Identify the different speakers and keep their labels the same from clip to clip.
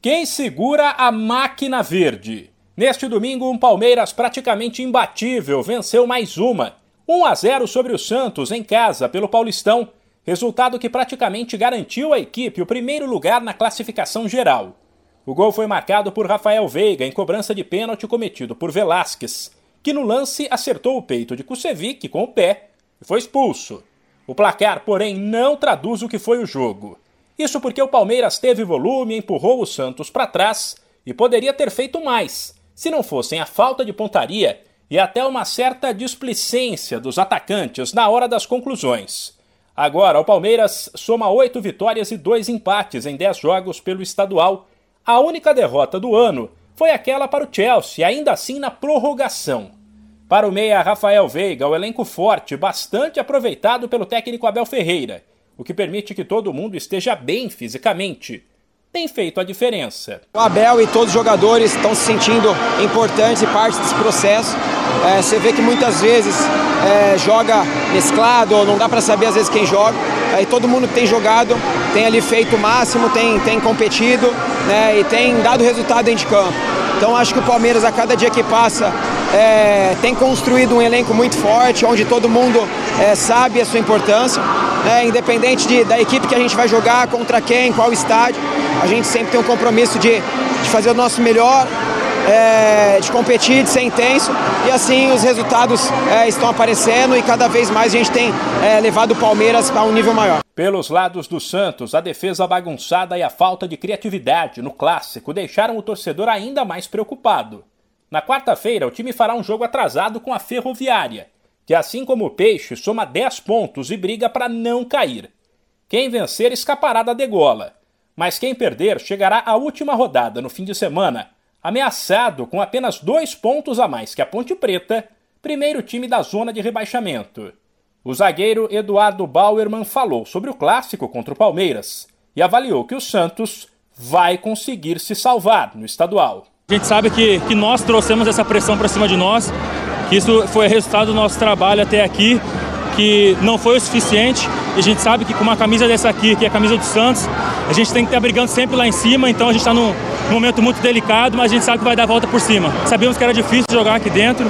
Speaker 1: Quem segura a máquina verde? Neste domingo, um Palmeiras praticamente imbatível venceu mais uma. 1 a 0 sobre o Santos em casa pelo Paulistão, resultado que praticamente garantiu à equipe o primeiro lugar na classificação geral. O gol foi marcado por Rafael Veiga em cobrança de pênalti cometido por Velasquez, que no lance acertou o peito de Kusevic com o pé e foi expulso. O placar, porém, não traduz o que foi o jogo. Isso porque o Palmeiras teve volume, empurrou o Santos para trás e poderia ter feito mais, se não fossem a falta de pontaria e até uma certa displicência dos atacantes na hora das conclusões. Agora, o Palmeiras soma oito vitórias e dois empates em dez jogos pelo estadual. A única derrota do ano foi aquela para o Chelsea, ainda assim na prorrogação. Para o meia Rafael Veiga, o elenco forte, bastante aproveitado pelo técnico Abel Ferreira, o que permite que todo mundo esteja bem fisicamente. Tem feito a diferença.
Speaker 2: O Abel e todos os jogadores estão se sentindo importantes e parte desse processo. É, você vê que muitas vezes é, joga mesclado, ou não dá para saber às vezes quem joga. Aí todo mundo que tem jogado tem ali feito o máximo, tem, tem competido né, e tem dado resultado dentro de campo. Então acho que o Palmeiras, a cada dia que passa, é, tem construído um elenco muito forte, onde todo mundo é, sabe a sua importância. Né, independente de, da equipe que a gente vai jogar, contra quem, qual estádio, a gente sempre tem um compromisso de, de fazer o nosso melhor, é, de competir, de ser intenso e assim os resultados é, estão aparecendo e cada vez mais a gente tem é, levado o Palmeiras para um nível maior.
Speaker 1: Pelos lados do Santos, a defesa bagunçada e a falta de criatividade no clássico deixaram o torcedor ainda mais preocupado. Na quarta-feira, o time fará um jogo atrasado com a Ferroviária, que assim como o Peixe soma 10 pontos e briga para não cair. Quem vencer escapará da degola, mas quem perder chegará à última rodada no fim de semana ameaçado com apenas dois pontos a mais que a Ponte Preta, primeiro time da zona de rebaixamento. O zagueiro Eduardo Bauerman falou sobre o clássico contra o Palmeiras e avaliou que o Santos vai conseguir se salvar no estadual.
Speaker 3: A gente sabe que, que nós trouxemos essa pressão para cima de nós, que isso foi resultado do nosso trabalho até aqui, que não foi o suficiente. E a gente sabe que com uma camisa dessa aqui, que é a camisa do Santos, a gente tem que estar brigando sempre lá em cima, então a gente está num momento muito delicado, mas a gente sabe que vai dar a volta por cima. Sabíamos que era difícil jogar aqui dentro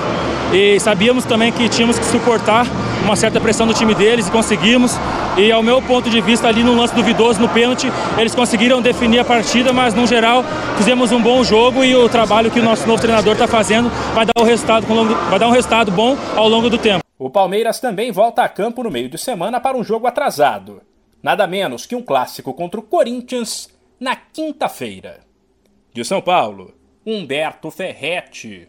Speaker 3: e sabíamos também que tínhamos que suportar uma certa pressão do time deles e conseguimos. E ao meu ponto de vista, ali no lance duvidoso, no pênalti, eles conseguiram definir a partida, mas no geral fizemos um bom jogo e o trabalho que o nosso novo treinador está fazendo vai dar, o resultado, vai dar um resultado bom ao longo do tempo.
Speaker 1: O Palmeiras também volta a campo no meio de semana para um jogo atrasado. Nada menos que um clássico contra o Corinthians na quinta-feira. De São Paulo, Humberto Ferretti.